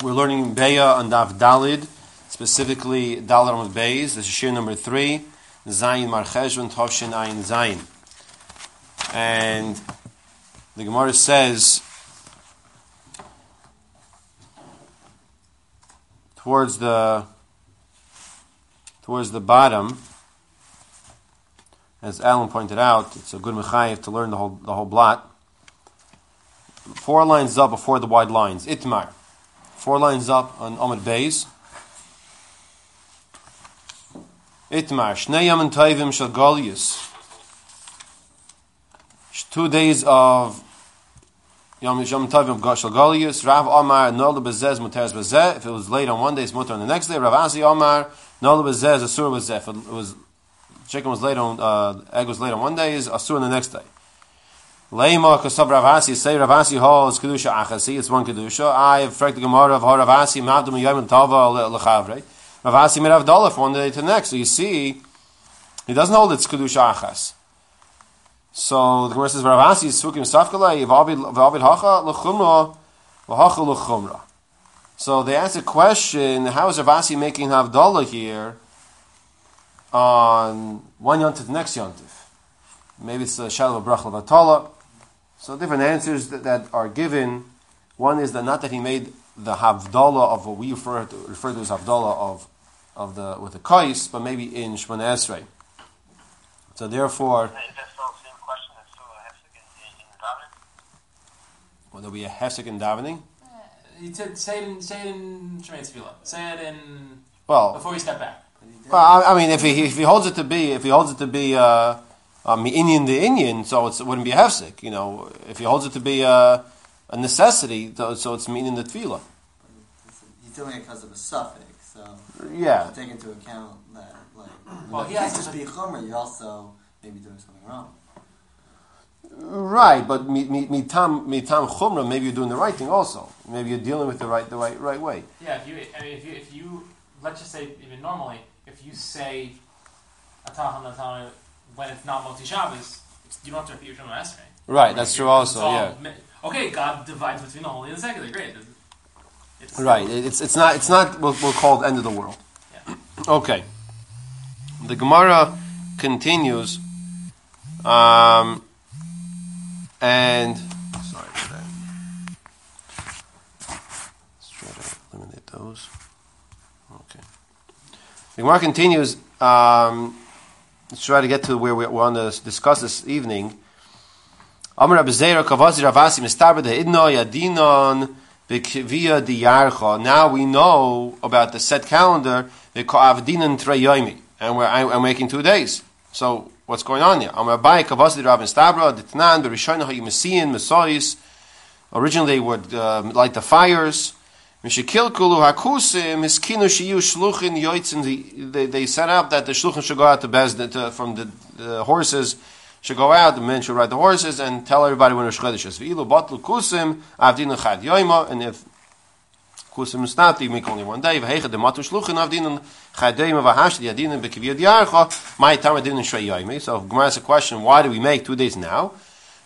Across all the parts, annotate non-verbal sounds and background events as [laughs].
We're learning Beya on Dav Dalid, specifically Dalid on Beis. This is Shir number three, Zayin Marcheshvan Tovshin Ayin Zayin. And the Gemara says, towards the towards the bottom, as Alan pointed out, it's a good mechayev to learn the whole the whole blot. Four lines up before the wide lines. Itmar. Four lines up on Amud Beis. Itmar. Shnei Yamin Taivim Shal. Two days of Yom Yom Tovim Shal Golius. Rav Omar Nol Bezez Bezeh. If it was late on one day, it's mutter on the next day. Rav Asi Omar Nol Bezez Asur Bezeh. If it was chicken was late on uh, egg was late on one day, is Asur on the next day. Leima Kosav Ravasi, say Ravasi holds Kedusha Achasi, it's one Kedusha. I have the Gemara of Ravasi, Mavdum Yom Tava Lechavre. Ravasi Avdallah from one day to the next. So you see, he doesn't hold it's Kedusha Achas. So the Gemara says, Ravasi Sukim Safkala, Vavid Hacha Lechumra, Vahacha Lechumra. So they ask a question, how is Ravasi making Havdalah here on one yontif, to the next yontif? Maybe it's a Shalom Brachal Vatala. So different answers that, that, are given. One is that not that he made the havdalah of what we refer to, refer to as havdalah of of the with the kais, but maybe in Shemona Esrei. So therefore, Will there be a hefsek in davening? You said say it in say it in Shemona Say it in well before you step back. Well, I, I mean, if he if he holds it to be if he holds it to be. Uh, um, Indian the Indian, so it wouldn't be a hefsek. You know, if he holds it to be a, a necessity, so it's meaning the tefillah. He's doing it because of a suffix, so yeah. take into account that, like, well, he has to be chomer. You're also maybe doing something wrong. Right, but mitam mitam chumra, maybe you're doing the right thing also. Maybe you're dealing with the right the right right way. Yeah, if you I mean, if you if you let's just say even normally if you say ataham when it's not multi Shabbos, you don't have to repeat your Shemona Esrei. Right, that's true also, yeah. Okay, God divides between the holy and the secular, great. It's, right, it's, it's not, it's not what we'll call the end of the world. Yeah. [clears throat] Okay. The Gemara continues, um, and sorry for that. Let's try to eliminate those. Okay. The Gemara continues. Um, let's try to get to where we want to discuss this evening. Now we know about the set calendar, the Ka'avdinan Treyoimi, and we're I'm making two days. So what's going on here? Originally they would uh, light the fires. They they set up that the shluchin should go out to Bezdin from the, the horses should go out. The men should ride the horses and tell everybody when Rosh Chodesh is. Kusim yoima. And if kusim is not, you make only one day. V'heicha dematu shluchin avdinu chad yoima v'hashdi adinu b'kiviyad yarcha. My time adinu shrei yoimi. So Gemara has a question: Why do we make two days now?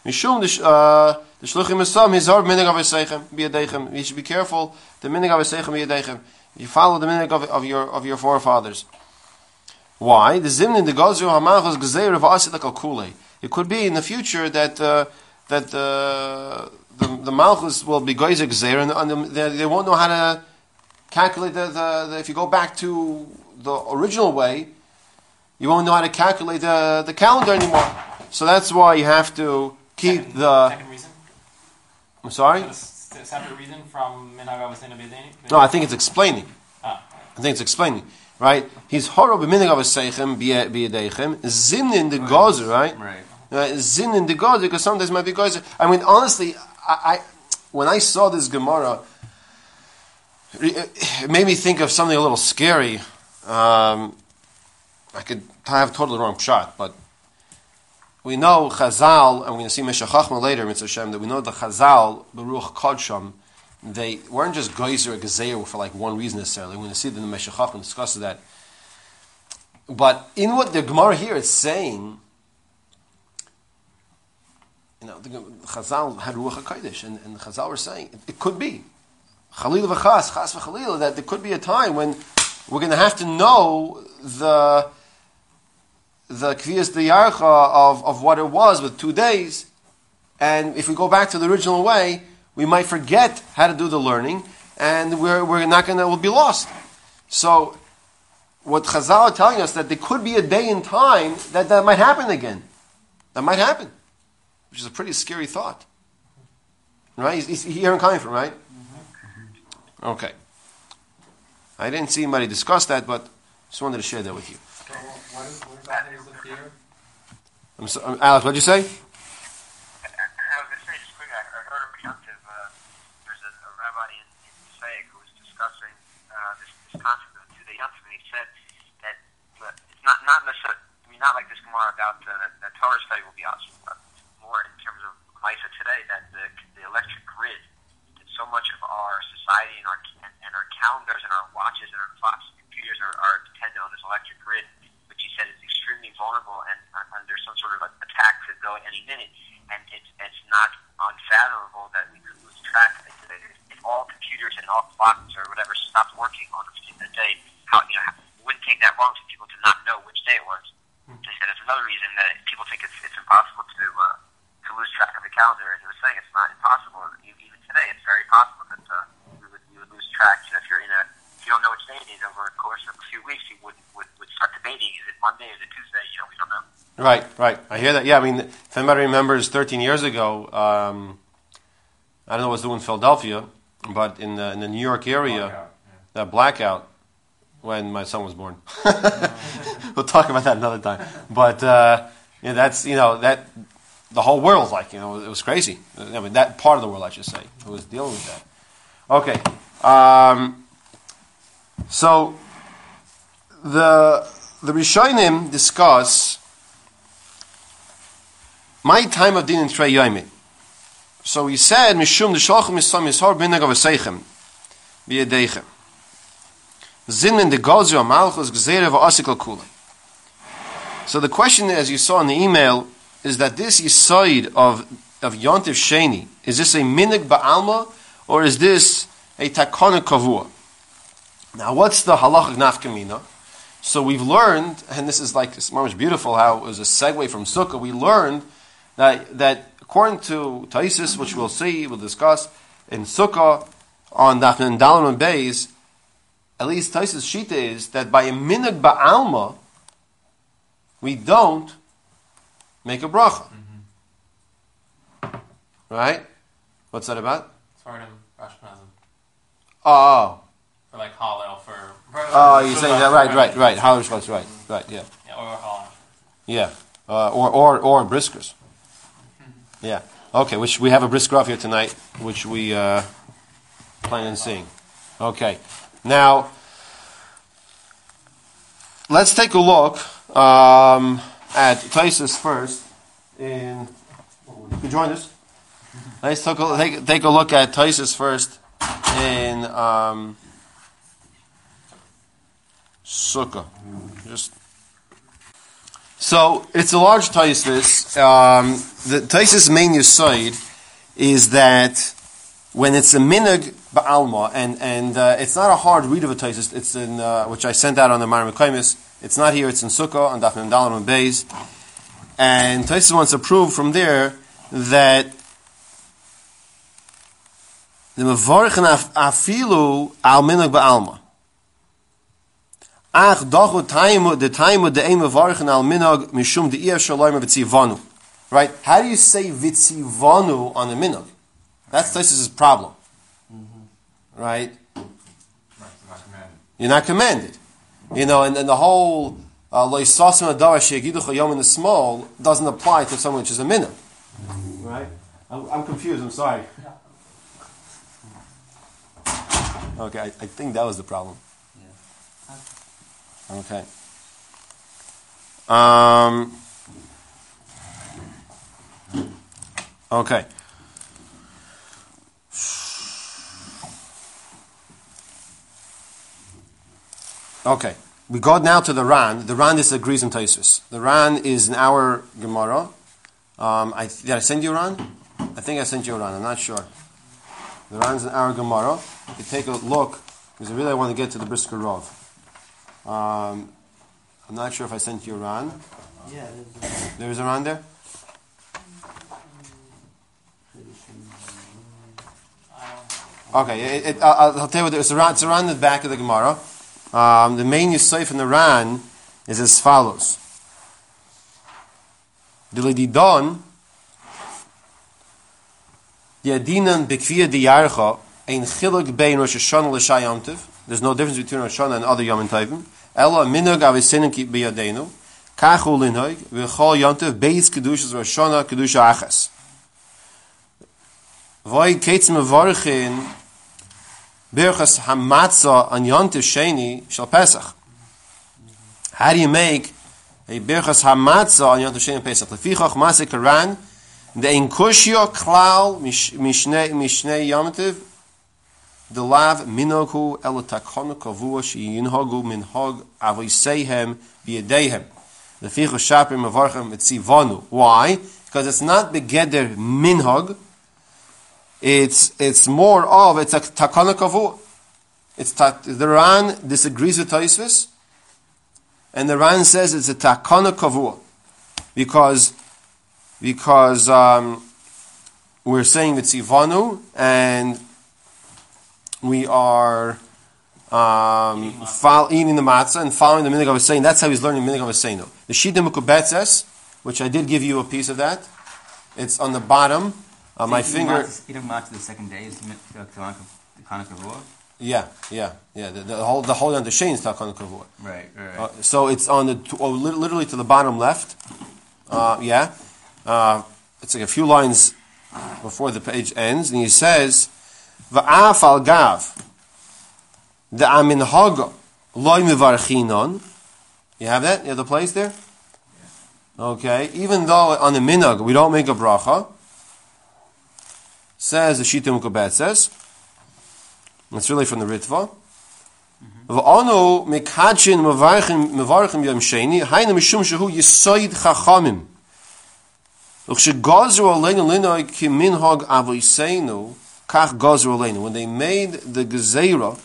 Mishum uh, the shluchim esam hizar minig of esechem biyadechem. You should be careful. The minig of esechem biyadechem. You follow the minig of, of your of your forefathers. Why? The zimnin the gazu hamachos gezeir of asid al It could be in the future that uh, that uh, the the malchus will be geyser gezeir and, and they, they won't know how to calculate the, the, the if you go back to the original way, you won't know how to calculate the the calendar anymore. So that's why you have to keep second, the. Second reason? I'm sorry? A separate reason from Minhag No, I think it's explaining. Ah. I think it's explaining. Right? He's horror b'minig of seichem b'yedechem. Zin in the gozer, right? Right. Uh, zin in the gozer, because sometimes it might be gozer. I mean, honestly, I, I, when I saw this Gemara, it made me think of something a little scary. Um, I could have totally wrong shot, but we know Chazal, and we're going to see Meshachachma later, Mitzvah Hashem, that we know the Chazal, Baruch Kodsham, they weren't just Geyser or Gezeir for like one reason necessarily. We're going to see that the Meshachachma discusses that. But in what the Gemara here is saying, you know, the Chazal had Ruach HaKodesh, and, and Chazal were saying, it, it could be. Chalil v'chas, chas v'chalil, that there could be a time when we're going to have to know the the kviyas the of, of what it was with two days, and if we go back to the original way, we might forget how to do the learning, and we're, we're not going to, we'll be lost. So, what Chazal are telling us that there could be a day in time that that might happen again. That might happen, which is a pretty scary thought. Right? He's, he's here coming from, right? Mm-hmm. Okay. I didn't see anybody discuss that, but just wanted to share that with you. I'm so, um, Alex, what'd you say? I was going to say just quickly, I I heard a presumptive, uh, there's a, a rabbi in, in who was discussing uh, this, this concept of two day Yom he said that it's not, not necessarily, not like this Gemara about uh, that, that Torah study will be awesome, more in terms of Misa today, that the, the electric grid, so much of our society and our, and, and our calendars and our watches and our clocks and computers are, are dependent on this electric grid, which he said is extremely vulnerable and under some sort of attack could go at any minute. And it's, it's not unfathomable that we could lose track of it. If all computers and all clocks or whatever stopped working on a particular day, how, you know, it wouldn't take that long for people to not know which day it was. They said it's another reason that people think it's, it's impossible to, uh, to lose track of the calendar. As I was saying, it's not impossible. Even today, it's very possible that uh, you, would, you would lose track. You know, if you're in a, you don't know which day it is over the course of a few weeks, you would, would, would start debating: is it Monday? Is it Tuesday? You know, we don't know. Right, right. I hear that. Yeah, I mean, if anybody remembers 13 years ago, um, I don't know what's doing in Philadelphia, but in the, in the New York area, Blackout, that blackout when my son was born. [laughs] we'll talk about that another time. But uh, yeah, that's you know that the whole world like you know it was crazy. I mean that part of the world I should say who was dealing with that. Okay, um, so the the Rishonim discuss my time of din in Trey Yomi. So he said, Mishum d'sholchim yisam yishor binag of aseichem, b'yedechem. Zin in the gozio malchus gzere v'asikal kula. So the question, as you saw in the email, is that this yisoid of, of Yontif Sheni, is this a minig ba'alma, or is this a takona kavua? Now, what's the halachic nafkamina? So we've learned, and this is like, it's much beautiful how it was a segue from Sukkah, we learned that, that according to Taisis, which we'll see, we'll discuss, in Sukkah, on Dafnan Dalam and Beis, at least Taisis Shita is that by a minig ba'alma, we don't make a bracha. Mm-hmm. Right? What's that about? Svardim, Ashkenazim. Oh, For like for oh, you're saying that right, right, right. Halish was right, right, yeah, Yeah, or Hallel. yeah, uh, or or or briskers. Yeah, okay. Which we have a brisker off here tonight, which we uh, plan on seeing. Okay, now let's take a look um, at Taisus first. In you join us. [laughs] Let's take a, take, take a look at Taisus first in um, Sukkah. Just so it's a large Taisus. Um, the Taisus main yisoid is that when it's a minig ba'alma, and and uh, it's not a hard read of a Taisus. It's in uh, which I sent out on the Marim. It's not here. It's in Sukkah on Daf Dalam and Beis. And Taisus wants to prove from there that the af- afilu al minig ba'alma. Ach dachu taimu the taimu de ein mevorchen al minog mishum de iya shalom v'tzivanu. Right? How do you say v'tzivanu on the minog? That's Taisus' problem. Right? Right. You're not commanded. You know, and, and the whole uh, loisasim adara shegiducha yom in the small doesn't apply to someone which is a minna. Right? I'm, I'm confused. I'm sorry. Okay, I, I think that was the problem. Okay. Um. Okay. Okay. We go now to the Ran. The Ran disagrees in Taisus. The Ran is in our Gemara. Um, I, did I send you Ran? I think I sent you Ran. I'm not sure. The Ran's in our Gemara. You take a look because I really want to get to the Brisker Rov. Um, I'm not sure if I sent you a Ran. Yeah, there's a There is Ran there. Okay, it, it, I'll, I'll tell you what. It's around. It's around the back of the Gemara. Um, the main Yisayf in the Ran is as follows. Dilididon. Yadinan bekvia diyarcha ein chiluk bein Rosh Hashanah l'shai Yom There's no difference between Rosh Hashanah and other Yom Tovim. Minog avisinim ki biyadenu. Kachu linhoig v'chol beis kedushas kedusha achas. Mevarchin birchas Sheni Pesach. How do you make a birchas hamatzah on Yom Tov Sheni Pesach? Masik karan the inkushio klal mishnei Tov the lav minoku el takonu kavua sheyinhogu minhog avoiseihem biyadeihem. Lefichach shapir mevarchin mitzivonu. Why? Because it's not begeder minhog. It's it's more of it's a takana kavu. It's ta, the Ran disagrees with Taisvis, and the Ran says it's a takana kavu because because um, we're saying it's Ivanu and we are um, fol- eating the matzah and following the minig of saying. That's how he's learning minig of saying. The shita mukubetzes, which I did give you a piece of that. It's on the bottom. Uh, my finger. Eating matzah the second day is the Hanukkah? Yeah, yeah, yeah. The, the whole the whole on the Shane is Takana Kavua. Right, right. Uh, so it's on the oh, lit- literally to the bottom left. Uh, yeah, uh, it's like a few lines before the page ends, and he says, "Va'af al gav the amin haga loy mivarchinon." You have that? You have the place there. Okay, even though on the minhag we don't make a bracha, says the Shita Mukabet says. It's really from the Ritva. V'anu mikachin mevarchim yom sheni hayna mishum shehu yisoid chachamim. Uchshegazru aleinu linoi ki minhag avoiseinu kach aleinu. When they made the gezerah,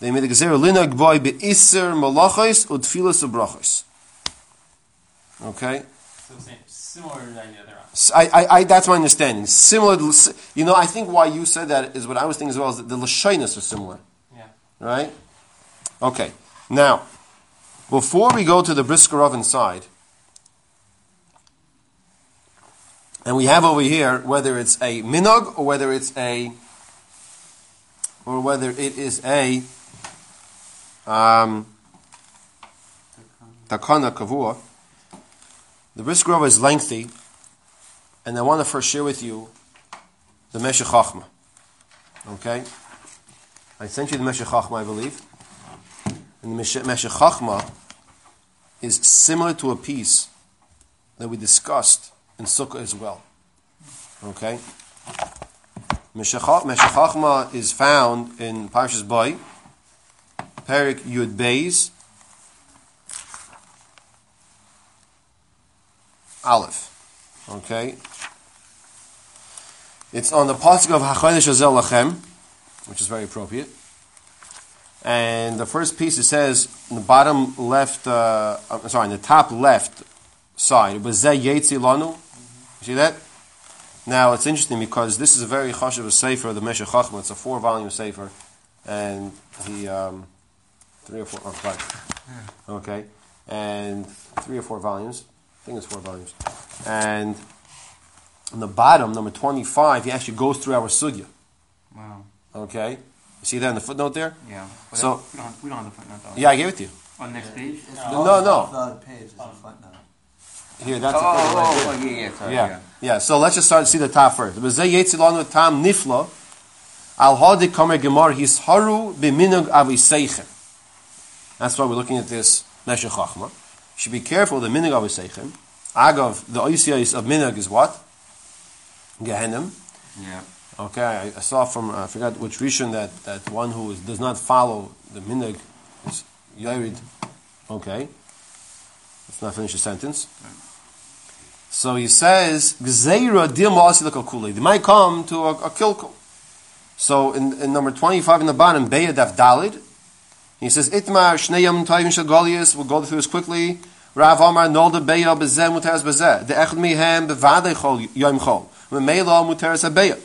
they made the gezerah linoi boy beiser malachos udfilas ubrachos. Okay, So same, similar to the idea there. I, I, I, that's my understanding. Similar, to, you know, I think why you said that is what I was thinking as well. Is that the lashonis are similar. Yeah. Right? Okay. Now, before we go to the Briskerov inside, and we have over here whether it's a minog or whether it's a, or whether it is a um, takana kavua. The Briskerov is lengthy, and I want to first share with you the Meshech Chachma. Okay? I sent you the Meshech Chachma, I believe. And the Meshech Chachma is similar to a piece that we discussed in Sukkah as well. Okay? Meshech Cha- Chachma is found in Parshas Boy, Perik Yud Beis, Aleph. Okay? It's on the pasuk of Hachodesh Azel Lachem, which is very appropriate. And the first piece it says in the bottom left, uh, sorry, in the top left side, it was Zeh Yetzi Lanu. You see that? Now it's interesting because this is a very chashav a sefer, the Meshech Chachma. It's a four volume sefer, and he um, three or four, four, oh, five. Okay, and three or four volumes. I think it's four volumes. And on the bottom, number twenty-five, he actually goes through our sugya. Wow. Okay, you see that in the footnote there? Yeah. So- we don't, we don't have the footnote though. Yeah, I gave it to you. On next page? It's No, no. off The page is a footnote. Here, Oh, that's the oh, footnote right oh, yeah, yeah, sorry, Yeah, yeah. yeah. So let's just start to see the top first. B'zeh yetzilanu tam nifla al hadi kamer gemar his haru b'minug aviseichem. That's why we're looking at this Meshech Chachma. You should be careful the minug aviseichem. Agav, the oisiyas of minug is what? Gehenim. Yeah. Okay, I, I saw from, uh, I forgot which Rishon that, that one who is, does not follow the minug is Yorid. Okay. Let's not finish the sentence. So he says, Gzeira l'kalkuli. They might come to a, a. So in, in number 25 in the bottom, Beya Daf Dalid, he says, Itmar Tovim Shel Golius, we'll go through this quickly. Rav Amar Nolda Beya Bezeh Muteres Bezeh. The Echad Mihem Bevadei Chol Yom Chol. Memela Muteres Beya.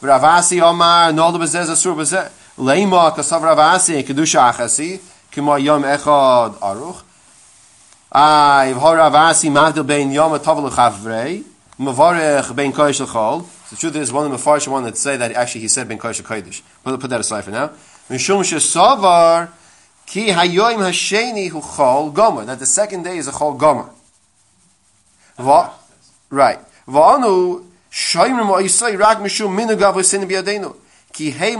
Rav Asi Amar Nolda Bezeh Zasur Bezeh. Leima Kasav Rav Asi Kedusha Achasi. Kimo Yom Echad Aruch. L'Chol. The truth is, one of the Mepharshim one that say that actually he said Ben Kodesh Kodesh. Put, put that aside for now. Mishum Shesavar Ki Hayoim Hasheni Hu Chol Gomer. That the second day is a Chol Gomer. Va, right. Va'anu Shoymrim Ha'isai Rak Mishum Minugav V'Sin B'Yadeinu. Ki They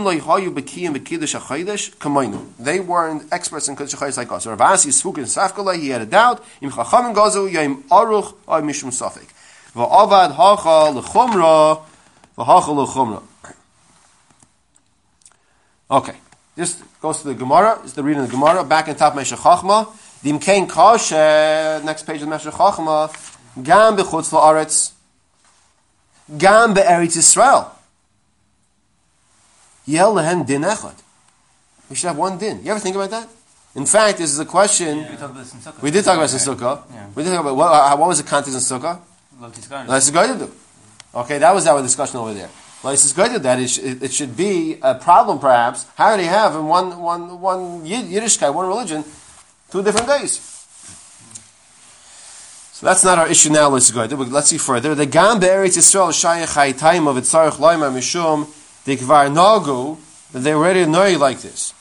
weren't experts in Kiddush HaChodesh like us. Rav Asi Svuk and he had a doubt. Im Chachamim Yom Aruch Mishum Hacha L'Chumra V'Hacha L'Chumra. Okay. This goes to the Gemara. It's the reading of the Gemara. Back in top Meshach Chachma. Dim Kain Kasher, next page of Meshach Chachma. Gam B'chutz La'aretz. Gam Be'eretz Yisrael. Yel Lehem Din Echad. We should have one din. You ever think about that? In fact, this is a question. We talked about this in Sukkot. We did talk about this in Sukkah. Yeah. We did talk about what, uh, what was the context in Sukkah? Lo tizkar. Let's go to do. Okay, that was our discussion over there. Let's go to that. It, sh- it, should be a problem, perhaps. How do you have in one one one Yid- Yiddishkeit, one religion, two different days? So that's not our issue now. Let's go. But Let's see further. The Gam Be'eretz Yisrael Shayach Haytaim of Itzarech Loima Mishum the kvar nagu that they already know you like this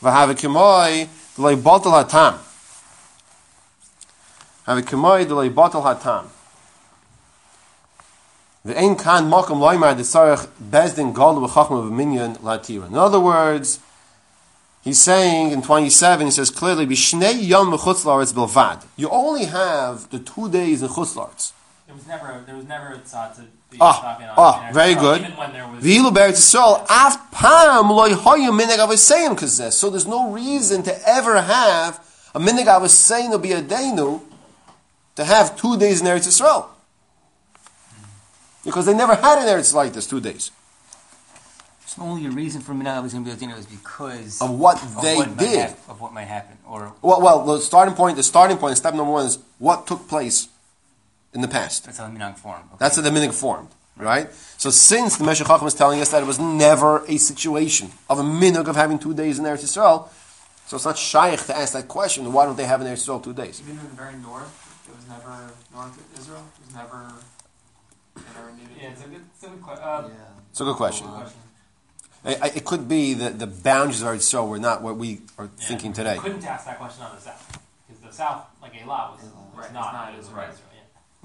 va have kemoy the like bottle hatam have kemoy the like bottle hatam the ein kan makom loimar the sarach bezdin gol ve chachma ve minyan latira in other words He's saying in 27, he says clearly, Bishnei yom v'chutz bilvad. You only have the two days in chutzlaretz. There was never, there was never a tzad to be Ah, talking on. ah, in very Yisrael, good. Even when there was. V'ilu be'eretz Yisrael, af pam loy hoyu minig avosayim kazeh. So there's no reason to ever have a minig avosayim to be a denu to have two days in Eretz Yisrael. Because they never had an Eretz like this, two days. So only a reason for Minag was going to be Ladino is because Of what of they what did. hap- of what might happen, or Well, well, the starting point, the starting point, step number one is what took place in the past. that's how Minag formed. Okay. That's how the minig formed, right? So since the Meshach Chacham is telling us that it was never a situation of a minig of having two days in Eretz Yisrael, so it's not shaykh to ask that question. Why don't they have in Eretz Yisrael two days? Even in the very north, it was never north of Israel. It was never. They needed. Yeah, it's a good, it's a good question. Uh, Yeah. It's a good question. good question. I- I- It could be that the boundaries of Eretz Yisrael were not what we are Yeah. thinking today. Couldn't ask that question on the south because the south, like Eilat, was, Eilat. was Right, not, not Israel. Israel.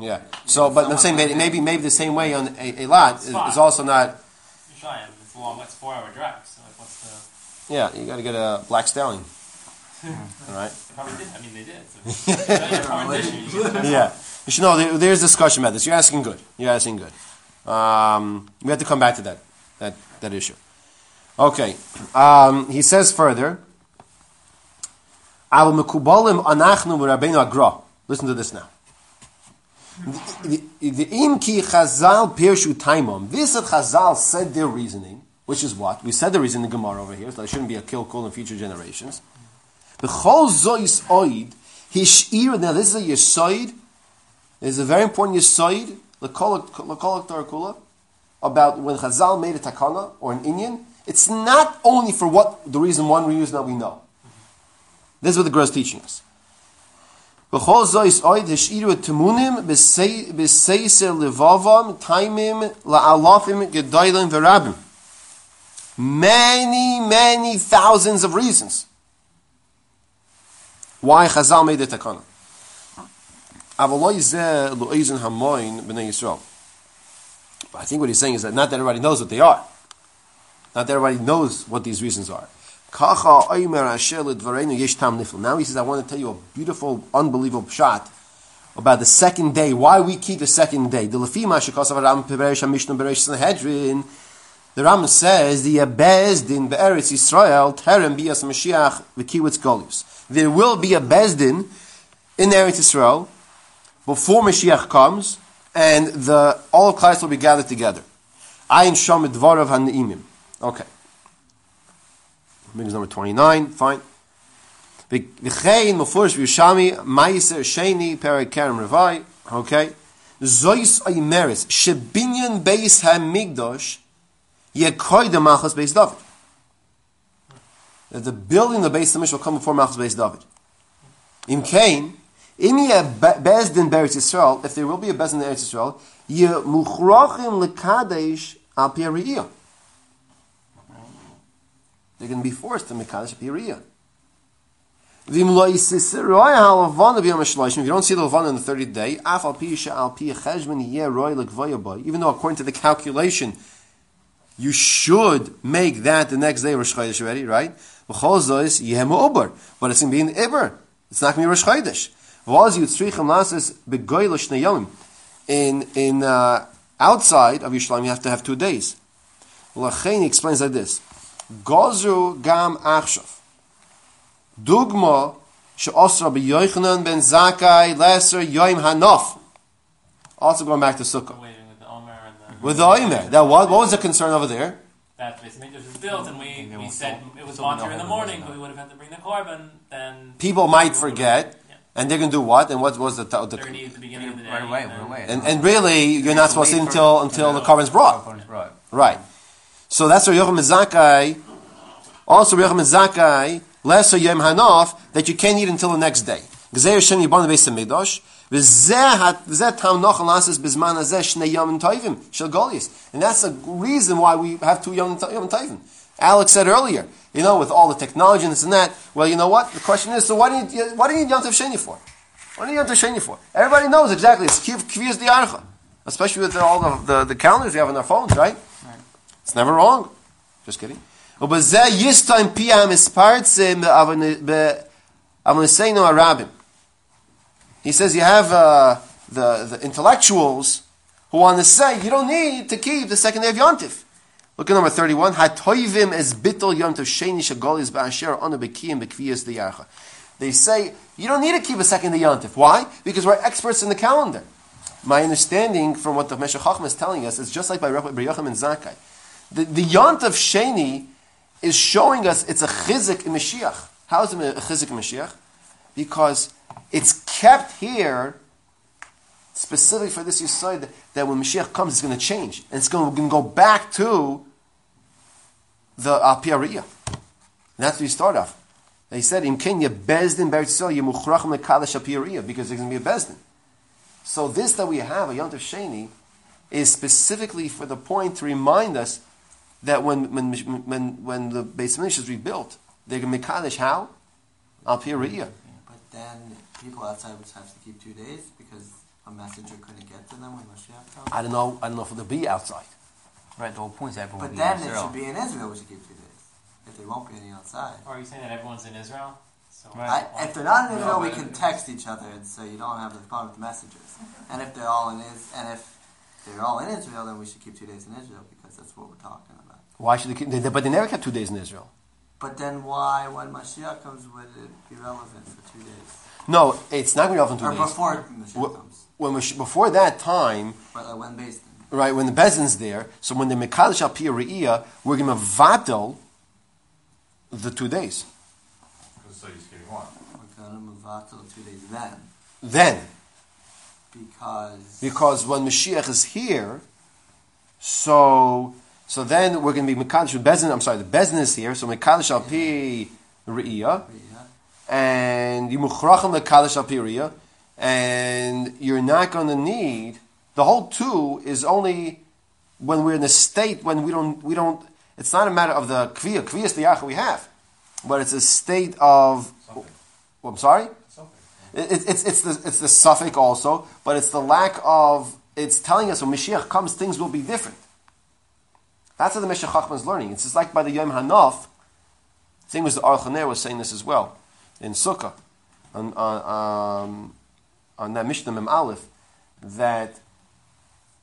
Yeah. So, but I'm saying maybe maybe, maybe the same way on a, a lot is, is also not. Yerushalayim, it's a long, it's four-hour drive. So like, what's the? Yeah, you got to get a black stallion. [laughs] All right. They probably did. I mean, they did. So, It's a religion. You get the- yeah. You should know there, there's discussion about this. You're asking good. You're asking good. Um, we have to come back to that that that issue. Okay. Um, he says further. "Aval mekubalim anachnu v'Rabbeinu Agra." Listen to this now. The imki Chazal pirshu taimom. This that Chazal said their reasoning, which is what we said the reason in Gemara over here. So there shouldn't be a kill call in future generations. The chol zois oid hishir. Now this is a yisoid. There's a very important yisoid l'kolak tarakula about when Chazal made a takana or an Indian. It's not only for what the reason one reason that we know. This is what the Gemara is teaching us. Zois oid hishiru temunim b'seiser levavam taimim v'rabim. Many, many thousands of reasons why Chazal made the takana. I think what he's saying is that not everybody knows what they are. Not everybody knows what these reasons are. Now he says, I want to tell you a beautiful, unbelievable shot about the second day. Why we keep the second day? The Ram says the Bezdin Be'eretz Yisrael Terem Bias Mashiach V'Kiwitz Golius. There will be a Bezdin in Eretz Yisrael before Mashiach comes, and the all of Christ will be gathered together. Ayin Shom Dvarav Han'imim. Okay. Migas number 29, fine. V'chein mufurish v'yushami ma'aser sheni perek kerem revai. Okay. Zois oimeris shebinyan beis hamigdosh yekoy de machas beis David. That the building of the Beis Hamish will come before Machas Beis David. Im Kain, im ye bezdin beretz Yisrael, if there will be a bezdin in Eretz Yisrael, ye muchrachim lekadesh al pi. They're going to be forced to mekadesh al pi hariyah. V'im lo yisiseroy ha'lavana b'yom ha'shloshim, if you don't see the lavana on the 30th day, even though according to the calculation, you should make that the next day Rosh Chodesh already, right? But it's going to be an iber. It's not going to be Rosh Chodesh. In in uh, outside of Yerushalayim, you have to have two days. Lachain explains like this: Gozu gam achshav. Dugma she'osra b'yoichanan ben Zakai leser yoim hanof. Also going back to Sukkah. With the Omer and the. With the Omer. That what, what was the concern over there? That Hamikdash was built, and we, we said it was volunteer in the morning, but we would have had to bring the korban. Then People might forget, Yeah. and they're going to do what? And what was the, the, at the beginning of the day. Right away, and right then- away. and, and really you're not supposed to until until the. Carbon's brought. Right. So that's where Yocham Zakai, also Yocham Zakai, lesser Yom Hanof, that you can't eat until the next day. And that's the reason why we have two Yom Tovim. Alex said earlier, you know, with all the technology and this and that, well, you know what? The question is, so why do you, why do you need Yom Tov Sheni for? What do you need Yom Tov Sheni for? Everybody knows exactly, it's Kiv, Kviyas the Archa. Especially with all the, the, the calendars we have on our phones, right? It's never wrong. Just kidding. He says you have uh, the, the intellectuals who want to say you don't need to keep the second day of Yontif. Look at number 31. Hatoivim es bitol Yontif sheni shagolis ba'asher bekiyim bekviyas diyacha. They say you don't need to keep a second day Yontif. Why? Because we're experts in the calendar. My understanding from what the Meshech Chachma is telling us is just like by Rabbi Yochanan and Zakkai the, the Yontif Sheni is showing us it's a chizik in Mashiach. How is it a chizik in Mashiach? Because it's kept here specifically for this Yisod that when Mashiach comes, it's going to change. And it's going to go back to the Alpiariyah. And that's where you start off. They said, Im Kenya Bezdin Beretzel Yemuchrachim Lekadash Alpiariyah, because there's going to be a Bezdin. So this that we have, a Yontif Sheni, is specifically for the point to remind us that when when when when the Beis Hamikdash is rebuilt, they're going to Mekadesh how? Al Piriyah. But then people outside would have to keep two days because a messenger couldn't get to them when Mashiach comes. I don't know. I don't know if it'll be outside. Right, the whole point is everyone But then in it should be in Israel. We should keep two days. If there won't be any outside. Or are you saying that everyone's in Israel? So I, if they're not in No, Israel, we can text each other, and so you don't have the problem with messages. And if they're all in Is, and if they're all in Israel, then we should keep two days in Israel because that's what we're talking about. Why should they, keep, they? But they never kept two days in Israel. But then why, when Mashiach comes, would it be relevant for two days? No, it's not going to be relevant Or two days. before Mashiach Wh- comes, When we, before that time, but like when based. right? When the Bezin's there, so when the Mekadesh Al Piriyah, we're going to vatel the two days. Because so you skip one. We're gonna move out till two days then Then, because because when Mashiach is here, so so then we're going to be Mekadesh with Bezin. I'm sorry, the Bezin is here, so Mekadesh Al Pi. And you muchrachim lekadash al piriyah, and you're not going to need the whole two is only when we're in a state when we don't we don't. It's not a matter of the kviyah. Kviyah is the yacha we have, but it's a state of. Well, I'm sorry. It, it's it's the it's the suffix also, but it's the lack of. It's telling us when Mashiach comes, things will be different. That's what the Meshach Chachma is learning. It's just like by the Yom Hanaf. Thing was the Archaner was saying this as well in Sukkah on on, um, on that Mishnah Mem Aleph that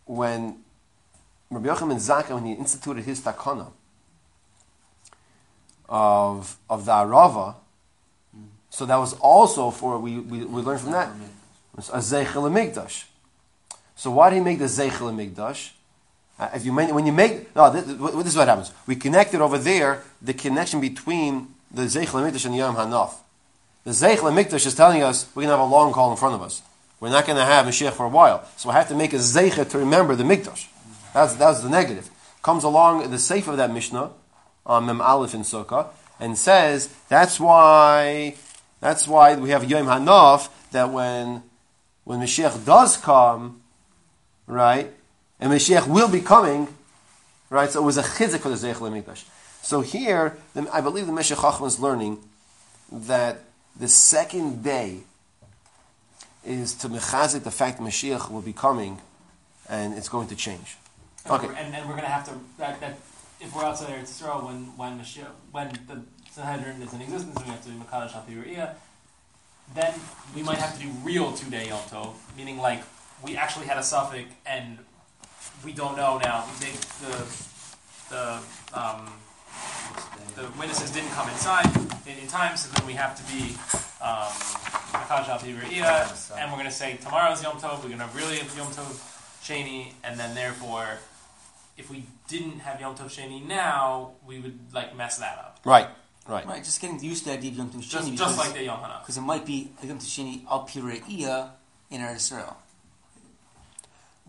when Rabbi Yochanan Zaka when he instituted his takana of of the Arava, so that was also for we we, we learned from that a Zeichel. So why did he make the Zeichel Migdash? Uh, if you when you make no, this, this is what happens. We connected over there the connection between the Zeichel Mikdash and Yom Hanaf. The Zeichel Mikdash is telling us we're going to have a long call in front of us. We're not going to have Mashiach for a while, so I have to make a Zeichel to remember the Mikdash. That's that's the negative. Comes along the safe of that Mishnah on Mem Aleph in Sukkah and says that's why that's why we have Yom Hanaf that when when Mashiach does come, right, and Mashiach will be coming, right. So it was a chizik for the Zeichel Mikdash. So here, I believe the Meshech Chacham is learning that the second day is to mechazik the fact that Mashiach will be coming, and it's going to change. And Okay. we're- And then we're gonna have to that, that if we're outside Eretz Yisrael when when Mashiach, when the Sanhedrin is in existence, we have to do Makadosh Al Then we might have to do real two day Yom Tov, meaning like we actually had a suffix and we don't know now. They, the the um, the witnesses didn't come inside in, in time, so then we have to be um, Makadosh Al and we're going to say tomorrow's Yom Tov. We're going to really have Yom Tov Sheni, and then therefore, if we didn't have Yom Tov Sheni now, we would like mess that up. Right, right. Right, just getting used to the idea of Yom Tov Sheni just because like the Yom Hana. because it might be Yom Tov Sheni al Pireia in Eretz Yisrael.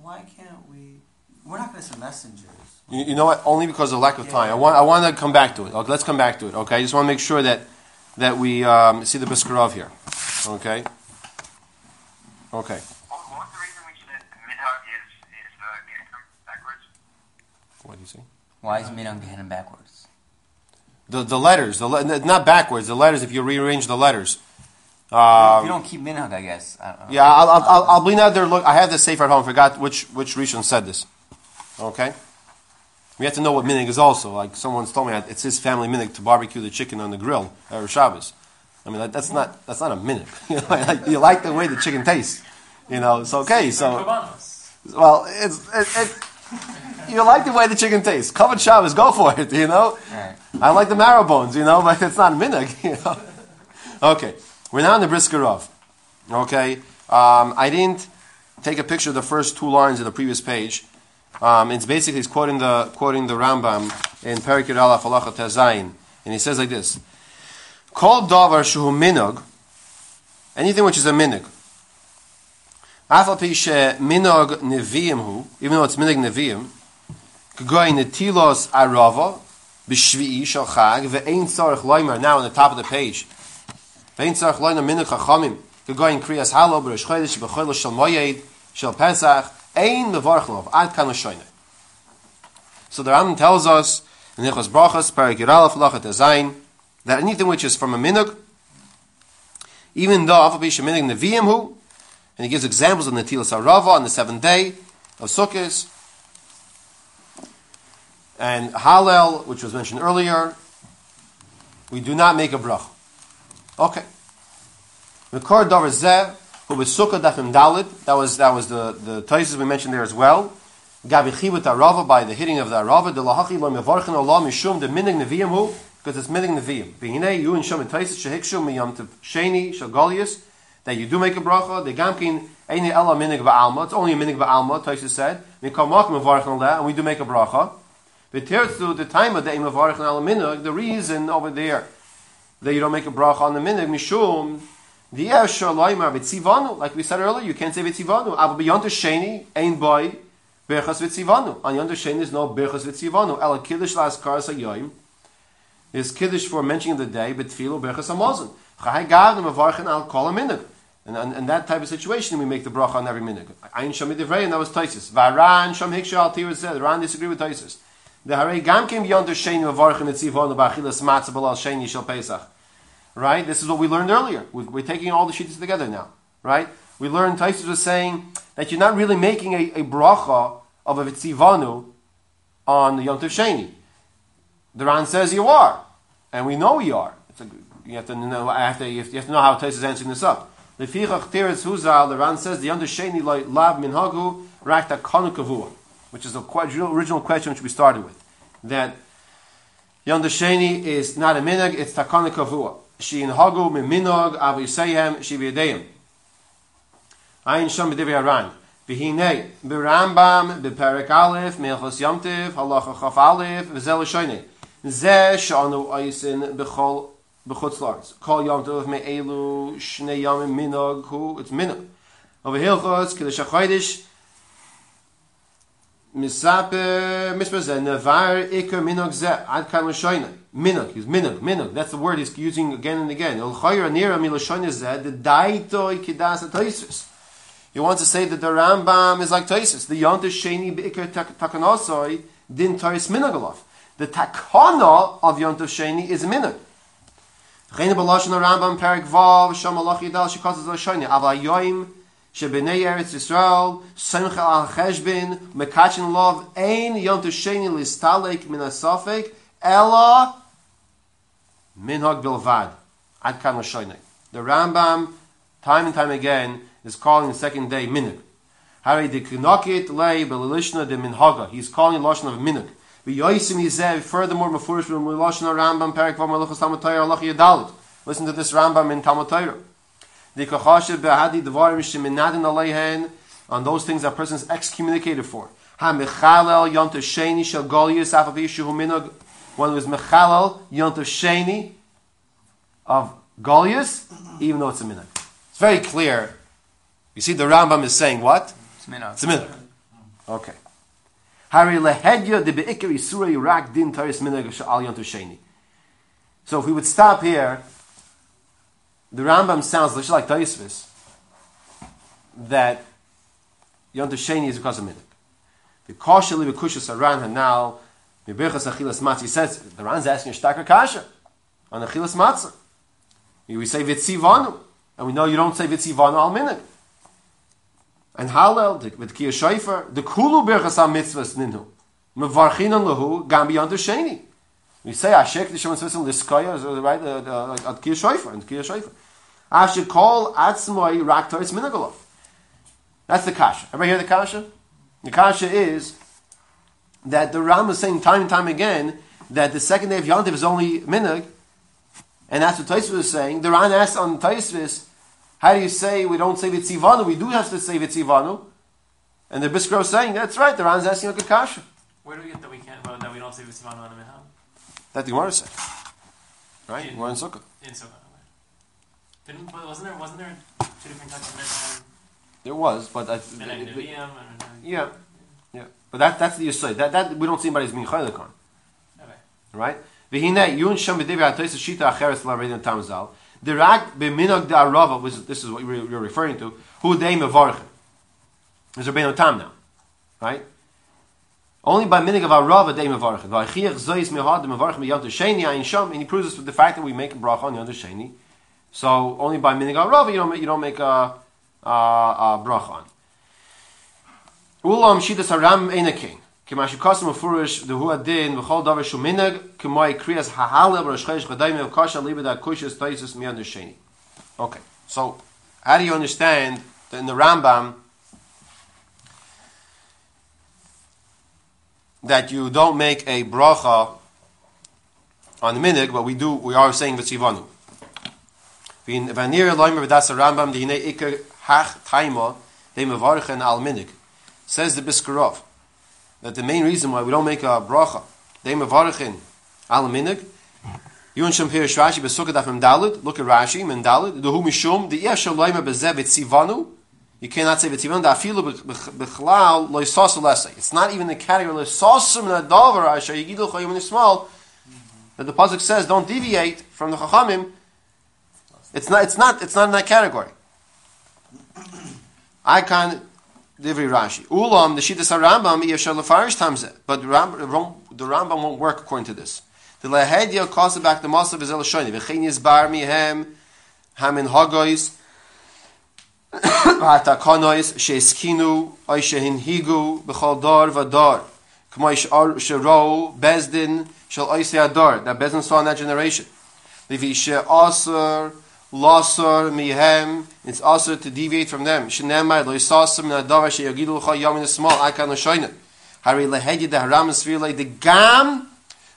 Why can't we? We're not going to send messengers. You, you know what? Only because of lack of time. I want, I want to come back to it. Okay, let's come back to it. Okay, I just want to make sure that that we um, see the Biskarov here. Okay. Okay. What, what the reason we said Minhag is, is uh, Gehenna backwards? What do you see? Why is Minang Gehenna backwards? The the letters, the le- not backwards. The letters. If you rearrange the letters. if you Um, don't keep Minhag, I guess. I don't know. yeah, I'll, I'll, I'll, I'll bring out there. Look, I have this safe at home. Forgot which which Rishon said this. Okay. We have to know what minig is also. Like someone's told me, it's his family minig to barbecue the chicken on the grill or Shabbos. I mean, that's not that's not a minig. [laughs] you, know, like, you like the way the chicken tastes. You know, it's okay. So. Well, it's it, it, you like the way the chicken tastes. Covered Shabbos, go for it. You know, Right. I like the marrow bones. You know, [laughs] but it's not minig. You know. Okay, we're now in the Briskerov. Okay, um, I didn't take a picture of the first two lines of the previous page. Um, it's basically he's quoting the quoting the Rambam in Perikir Aleph Halacha Tezayin, and he says like this: "Kol davar shuhu minog, anything which is a minog. Afal pi minog neviim hu, even though it's minog neviim, k'goy netilos arava, b'shvi'i shal chag, ve'ein tzarech loimer, now on the top of the page, ve'ein tzarech loimer minog chachamim, k'goy kriyas halo, b'rosh chodesh, b'chodesh shal moyed, shal pesach, ein mevarch lov, ad kan l'shoyne. So the Rambam tells us, in Nichos Brachas, Parak Yiralef, Lachat Ezayin, that anything which is from a minog, even though she minog neviim hu, and he gives examples of Natilas Arava on the seventh day of Sukkot. And Hallel, which was mentioned earlier, we do not make a brach. Okay. Mekor Dover Zeh, who was Sukkah Dafim Dalid, that was, that was the, the Taisus we mentioned there as well. Gabi Chibut Arava, by the hitting of the Arava, the Lahachi Lo Mevarchen Olam Mishum, the Minig Neviim hu, because it's Minig Neviim. Behinei, you and Shom and Taisus, Shehikshu, Miyam Tev Sheni, Shagolius, that you do make a bracha. The gamkin eini ella minig ba'alma. It's only a minig ba'alma. Taisha said. Mikol makim mevarchen that, and we do make a bracha. But to the time of the mevarchen ala minig, the reason over there that you don't make a bracha on the minig mishum the. Like we said earlier, you can't say b'tzivanu. Aval b'yonta sheni ein boy berchas v'tzivanu. On yonta sheni is no berchas v'tzivanu. Ela kiddush las karas hayoyim. Is kiddush for mentioning the day, but tefillah berchas hamazon. Chai gavim mevarchen al kol minig. And in and that type of situation, we make the bracha on every minute. Ayin Shami Divrei, and that was Taisis. Varan Sham Hiksha Al Tira said, Ran disagree with Taisis. The Harei Gam Kim Yonder Sheni Mavarchin Etzivon Bachilas Matzah Balal Sheni Shal Pesach. Right? This is what we learned earlier. We- We're taking all the sheets together now. Right? We learned Taisis was saying that you're not really making a, a bracha of a Etzivanu on the Yom Tov Sheni. The Ran says you are. And we know we are. A, you have to know, I have to, you have to know how Taisis is answering this up. The Fichach Teretz Huzal, the Ran says, the under Sheni Loi Lav Minhagu Rakta Kanu Kavua, which is the original question which we started with. That Yom Sheni is not a minag, it's takana kavua. she in mit minog av i say she be dem ein shom de vir ran. Vi he nay be rambam be parak alef me khos yamte allah khaf alef ve zel shoyne. Ze shanu u be khol be khot slart kol yamt me elu shne yam minog hu it's minog. Of hil khos ke sha khaydish misap var ik minog ze ad kan shoyne minuk. He's minuk, minuk. That's the word he's using again and again. He wants to say that the Rambam is like Taisus. The Yontash Sheni Be'ikr Takanosoi Din Taisus Minugalov. The Takana of Yontash Sheni is minuk. Chene Balashon Rambam Perik Vav Shem Alach Yidal Shekazaz Lashoni Aval Yoim Shebenei Eretz Yisrael Semcha Al Cheshbin Mekachin Lov Ein Yontash Sheni Listalek Minasofek Ella minhag bilvad. Ad kan The Rambam, time and time again, is calling the second day minhag. Hare de kinokit lei belishna de minhaga. He's calling lashon of minhag. Yoisim yizeh. Furthermore, mafurish b'lashon Rambam perik v'malachos Talmud Torah alach yadalit. Listen to this Rambam in Talmud Torah. The kachashiv behadi dvarim sheminadin aleihen on those things that person is excommunicated for. Ha mechalel yom tesheni shel golius afavishu minhag one was mechalel yontav sheni of golius, even though it's a minhag. It's very clear. You see, the Rambam is saying what? It's minhag. It's a minhag. Okay. Hari lehedya de beikir isura yirak din taris minhag al yontav sheni. So if we would stop here, the Rambam sounds just like Taisvis that Yom Sheni is because of minhag. The Kosheli v'kushas aran hanal v'birchas achilas matzah. He says the Ran's asking a shtakar kasha on the achilas matzah. We say vitzivanu, and we know you don't say vitzivanu al minhag. And Hallel with Kiyah Shofar, the kulu birchas al mitzvahs ninhu mevarchin lahu gam b'Yom Sheni. We say Ashek the Shemon Liskaya is right uh, uh, at Kiyah Shofar and Kiyah Shofar. Asher call atzmoi rak toris minagolov. That's the kasha. Ever hear the kasha? The kasha is that the Ram is saying time and time again that the second day of Yontif is only minag, and that's what Taisvis is saying. The Ran asks on Taisvis, how do you say we don't say Vitzivanu? We do have to say Vitzivanu. And the Biskro is saying, that's right, the Ran's asking a good kasha. Where do we get that we can't well, that we don't say V'sivanu on the minhag? That the Gemara said. Right? In- We're in Sukkah. In. Didn't wasn't there wasn't there two different types of minhag? There was, but I, and minhag- Yeah, yeah. But that, that's the Yisod. That, that, we don't see anybody's being chaylik on. Okay. Right? V'hinei, yun shem b'divrei ha'tois shita acheres l'avredim tamzal. Dirak b'minog da'arava, which this is what you're you're referring to, who they mevarchim. There's a Rabbeinu Tam now. Right? Only by minig of arava they mevarchim. V'achiach zois mehad mevarchim yad sheni ayin sham, and he proves this with the fact that we make a bracha on yad sheni. So only by minig arava you don't make, you don't make a, a, a bracha on. Ulam shidas haram einakin. Kema shikasim afurish the adin v'chol davar shuminag kriyas hahalab roshchayish chadayim v'kasha libeda kushas taisus miyanu. Okay, so how do you understand that in the Rambam that you don't make a bracha on the minig, but we do. We are saying v'tzivanu. V'nir loymer v'das Rambam dihinei ikar hach taima they mevarchen al minig. Says the Briskerov that the main reason why we don't make a bracha, they mevarichin al minig. You and Shampir Rashi besukah daf Dalid. Look at Rashi Mendalid. The hu mishum the yesh loimer bezev etzivanu. You cannot say etzivanu da afilu bechlal lo lesay. It's not even the category lo yisasu min adavar asher yigidu chayim nismal. That the pasuk says don't deviate from the chachamim. It's not. It's not. It's not in that category. I can Divri Rashi. Ulam, the Shittas HaRambam, Yeshar Lefarish Tamzeh. But the Rambam, the Rambam won't work according to this. The Lehedya calls back the Masav is El Shoni. V'chein Yizbar Mihem, Hamin Hagois, [coughs] Hatakonois, Sheskinu, Oy Higu, B'chol Dor Vador. K'moy Shero, Bezdin, Shal Oysei Ador. That Bezdin saw in that generation. Levi She Osir, Losor mihem, it's also to deviate from them. Shenemar lo yisasim na davar sheyagidu l'cha yom in the small akan l'shoyne. Hari lehedi the haram esfirle the gam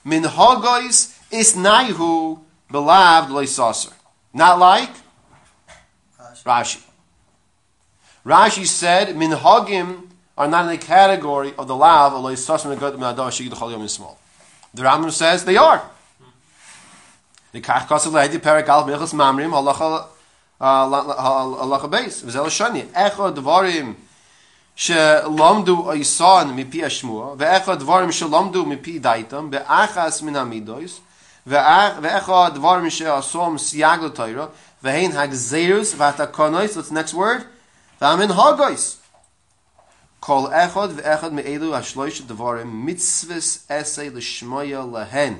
min hogois is naihu belavd lo. Not like Rashi. Rashi said, minhagim are not in the category of the lav, sasim negad min adav shigid chol yom small. The Rambam says they are. The kach kasav lehedi perak al mechas mamrim uh, halacha beis. V'zel shani. Echo dvarim שלמדו איסן מפי השמוע, ואחד דברים שלמדו מפי דייתם, באחס מן המידויס, ואחד דברים שעשום סייג לתוירה, והן הגזירוס והתקונויס, what's the next word? והמנהגויס. כל אחד ואחד מאלו השלושה דברים מצווס אסי לשמויה להן.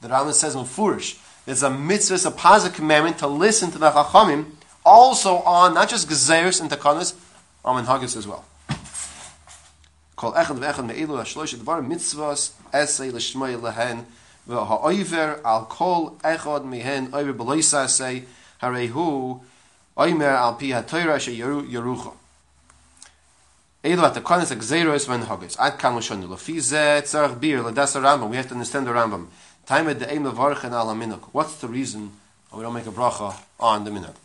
The Rambam says in Furish, there's a mitzvah, a positive commandment to listen to the Chachamim, also on not just Gezeris and Takanas, on Minhagis as well. Kol echad ve'echad me'ilu ha'shlosh dvar mitzvahs esei l'shmai lehen v'ha'oiver al kol echad mihen oiver b'loisa esei harehu oimer al pi ha'toira she yerucha. Elu at the konis exeros when hagis. Ad kan l'shonu. L'fi ze tzarech bir l'das Rambam. We have to understand the Rambam. Time the aim of al minuk. What's the reason we don't make a bracha on the minuk?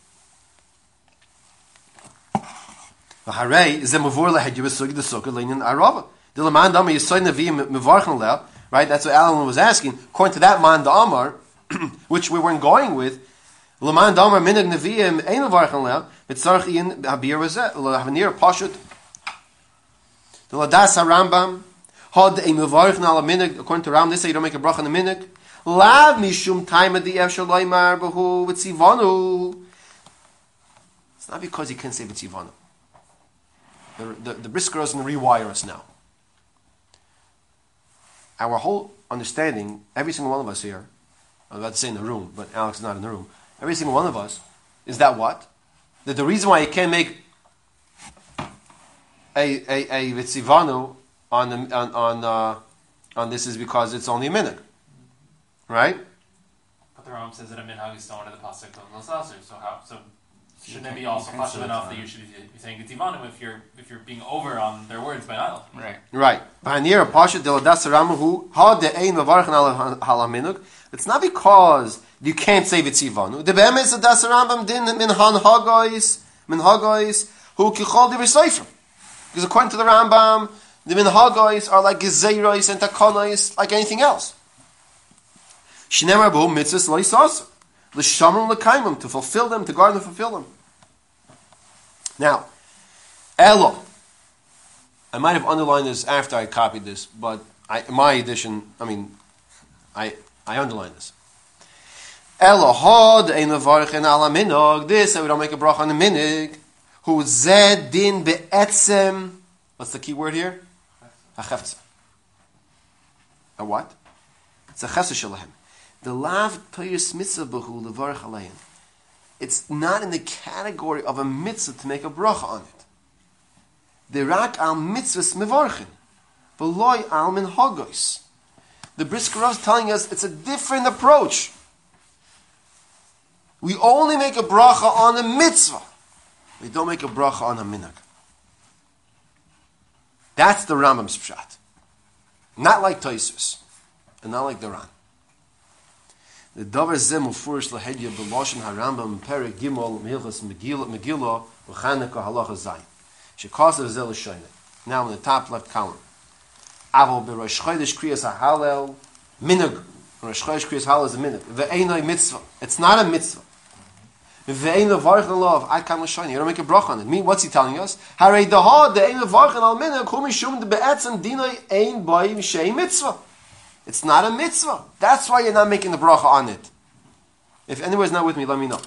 Right, that's what Alan was asking. According to that man damar, [clears throat] which we weren't going with, leman damar minig neviim ein mevarchen leh. Mitzarch in habir v'zeh lehavanir pashut. The ladas harambam had a mevarchen al minig. According to Ram, they say you don't make a bracha on the minig. Lav mishum time at the efshal loymar behu v'tzivanu. It's not because he can't say v'tzivanu. The, the, the Brisker to rewire us now. Our whole understanding, every single one of us here, I'm about to say in the room, but Alex is not in the room, every single one of us, is that what? That the reason why you can't make a, a, a vitzivanu on, the, on, on, uh, on this is because it's only a minute. Right? But the Rambam says that a minhag is still under the pasuk of Losasu. So how? So shouldn't it be also pasuk enough that you should be saying Gitivanu if you're if you're being over on their words by Nile? Right. Right. Pioneer Pasha de Ladas Ramahu, ha de ein mavarchen halaminuk. It's not because you can't say vitzivanu. The be'em is das Rambam din min han hagais, min hagais, hu kichol di v'seifrim. Because according to the Rambam, the min hagais are like gezeiros and takonais, like anything else. Shnemar bo mitzvahs lo yisasa. L'shamrim l'kaimim, to fulfill them, to guard them, fulfill them. Now, Elo. I might have underlined this after I copied this, but I, in my edition, I mean, I, I underlined this. Elo Elohod ein levarchen ala minog. This, that we don't make a bracha on the minig. Who zed din be'etzem. What's the key word here? A chefza. A what? It's a chesed shalahem. The lav toyis mitzvah behu levarch alayim. It's not in the category of a mitzvah to make a bracha on it. The rak al mitzvahs mevarchin. V'loy al min hagos. The Brisker is telling us it's a different approach. We only make a bracha on a mitzvah. We don't make a bracha on a minhag. That's the Rambam's pshat. Not like Toisus, and not like the Ran. The Davar Zeh Mufurish Lahedya B'Loshen HaRambam Perek Gimel Mehilchas Megillah V'Chanukah Halacha Zayin. Shekasa Zel Shoyne. Now in the top left column. Avol B'Rosh Chodesh Kriyas HaHalel Minug. Rosh Chodesh Kriyas HaHalel is a minug. Ve'enoi mitzvah. It's not a mitzvah. Ve'enoi varch love. I come Shoyne. You don't make a brach on it. Me, what's he telling us? Harei Dahad De'enoi varch al minug. Hu Mishum De'be'etzem Dinoi Ein Boim Shei Mitzvah. It's not a mitzvah. That's why you're not making the bracha on it. If anyone's not with me, let me know.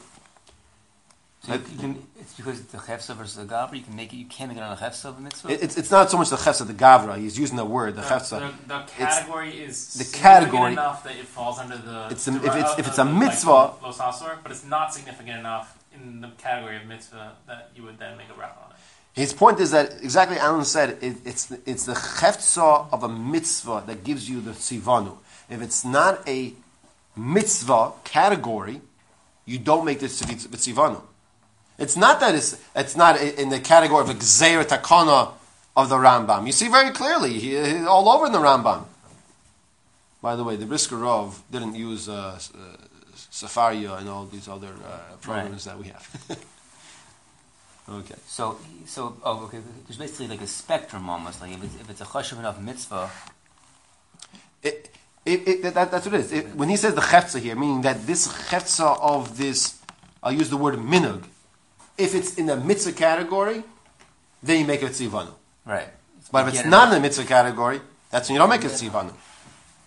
So you, you can, it's because it's the chefsa versus the gavra. You can make it. You can't make it on a chefsa of a mitzvah. It- It's, it's not so much the chefsa, the gavra. He's using the word, the The, chefsa. the, the category is the category- enough that it falls under the. It's a- the- if it's- if it's the- a the- mitzvah- like, but it's not significant enough in the category of mitzvah that you would then make a bracha on it. His point is that exactly Alan said, it, it's, the- it's the chefsa of a mitzvah that gives you the sivanu. If it's not a mitzvah category, you don't make this sivanu. It's not that it's, it's not in the category of a gzeir takana of the Rambam. You see very clearly, he, he- all over in the Rambam. By the way, the Brisker Rov didn't use uh, uh, Sefaria and all these other uh, programs that we have. [laughs] Okay. So, so oh, okay. There's basically like a spectrum almost. Like if it's, if it's a chashuv enough mitzvah, It, it, it, that, that's what it is. It, when he says the cheftza here, meaning that this cheftza of this, I'll use the word minug. If it's in the mitzvah category, then you make it tzivanu. right? But if it's not in the mitzvah category, that's when you don't make it tzivanu.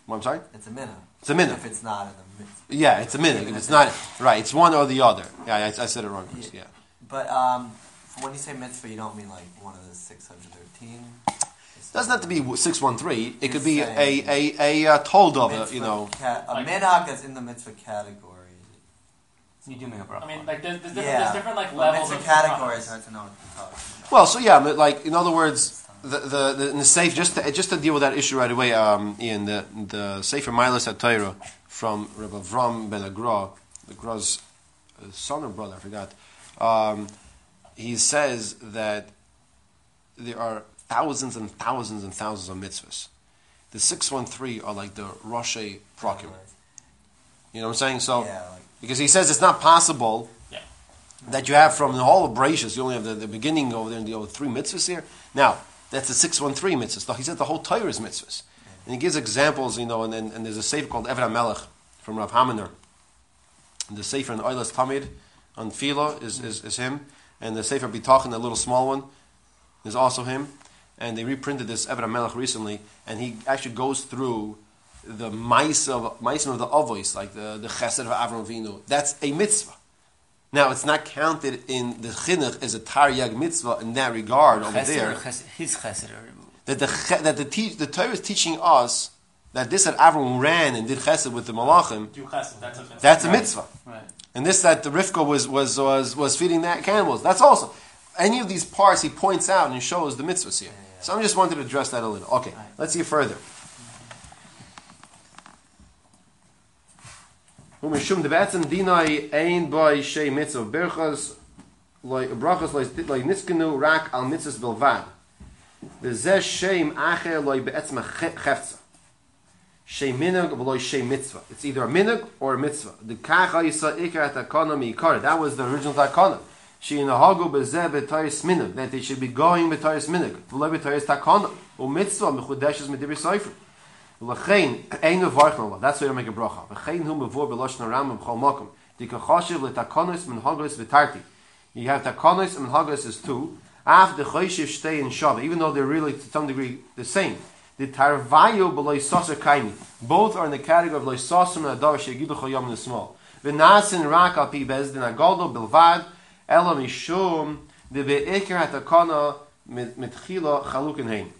What, I'm sorry? It's a minute. It's a minute. If it's not in the midst. Yeah, it's a minute. If it's not right, it's one or the other. Yeah, I, I said it wrong. Chris, Yeah. But um, when you say mitzvah, you don't mean like one of the 613? doesn't have to be six one three. It could be You're a saying a a, uh told of a, Mitzvah you know. ca- a Like- minhag that's in the mitzvah category. You do make a bracha. I mean, like there's, there's different, yeah. there's different like levels mitzvah of categories. brachas. hard to know what you're talking about. Well, so yeah, but like in other words, the the, the in the safe just to, just to deal with that issue right away. Um, Ian, the the Sefer Milas HaTorah from Rabbi Avram Ben Agra, the Gra's uh, son or brother, I forgot. Um, he says that there are thousands and thousands and thousands of mitzvahs. The six one three are like the Rosh Prakim. You know what I'm saying? So yeah, like, because he says it's not possible Yeah. that you have from the whole of Bereshit, you only have the, the beginning over there and the other three mitzvahs here. Now, that's the 613 mitzvahs. He said the whole Torah is mitzvahs. And he gives examples, you know, and, and, and there's a sefer called Eved Melech from Rav Hominer. And the sefer in Oilas Tamid on Philo is, is, is him. And the sefer Bitachon, the little small one, is also him. And they reprinted this Eved Melech recently, and he actually goes through the mice of mice of the avos, like the the chesed of Avram Avinu. That's a mitzvah. Now it's not counted in the chinuch as a taryag mitzvah in that regard over Chesed there. or ches- his chesed or That the che- that the te- the Torah is teaching us that this that Avram ran and did chesed with the malachim. Do chesed, that's a mitzvah. That's a mitzvah. right. And this that the Rivka was was was was feeding that camels. That's also any of these parts he points out and shows the mitzvahs here. So I just wanted to address that a little. Okay, let's see further. Umishum de batzen dinai ein boy shei mitzvah berchas loy brachas loy loy niskenu rak al mitzvahs bilvad. V'zeh shem acher loy be'etzma cheftza. Shei minug v'loy shei mitzvah. It's either a minug or a mitzvah. The kacha yisa ikar takana miikar. That was the original takana. She in the hagu bezeh b'tayis minug. That they should be going b'tayis minug. V'loy b'tayis takana. U mitzvah mechudeshes medibir sefer. L'chein ein mevarch no That's why you make a bracha. V'chein hu mevor b'loshna ram b'chol makom. Di kachashiv l'takanos min hagos v'tarti. You have takanos and hagos is two. Af the choshiv stay in shav, even though they're really to some degree the same. The tarvayo b'loy saser kaimi. Both are in the category of loy saser and adav shegidu choyam in small. V'nasin rak al pi bezdin agoldo bilvad ela mishum de be'ikir hatakana mitchila chalukin hein.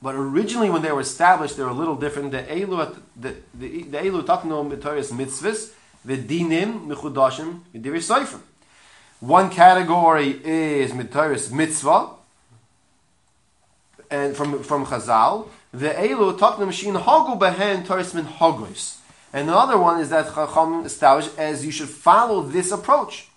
But originally, when they were established, they were a little different. The Elu, the the the Elu takno mitzvahs, the dinim mechudashim v'divrei seifrim. One category is mitoris mitzvah, and from from Chazal, the Elu takno mashin hagu behen toris min hagos. And the other one is that Chacham established as you should follow this approach.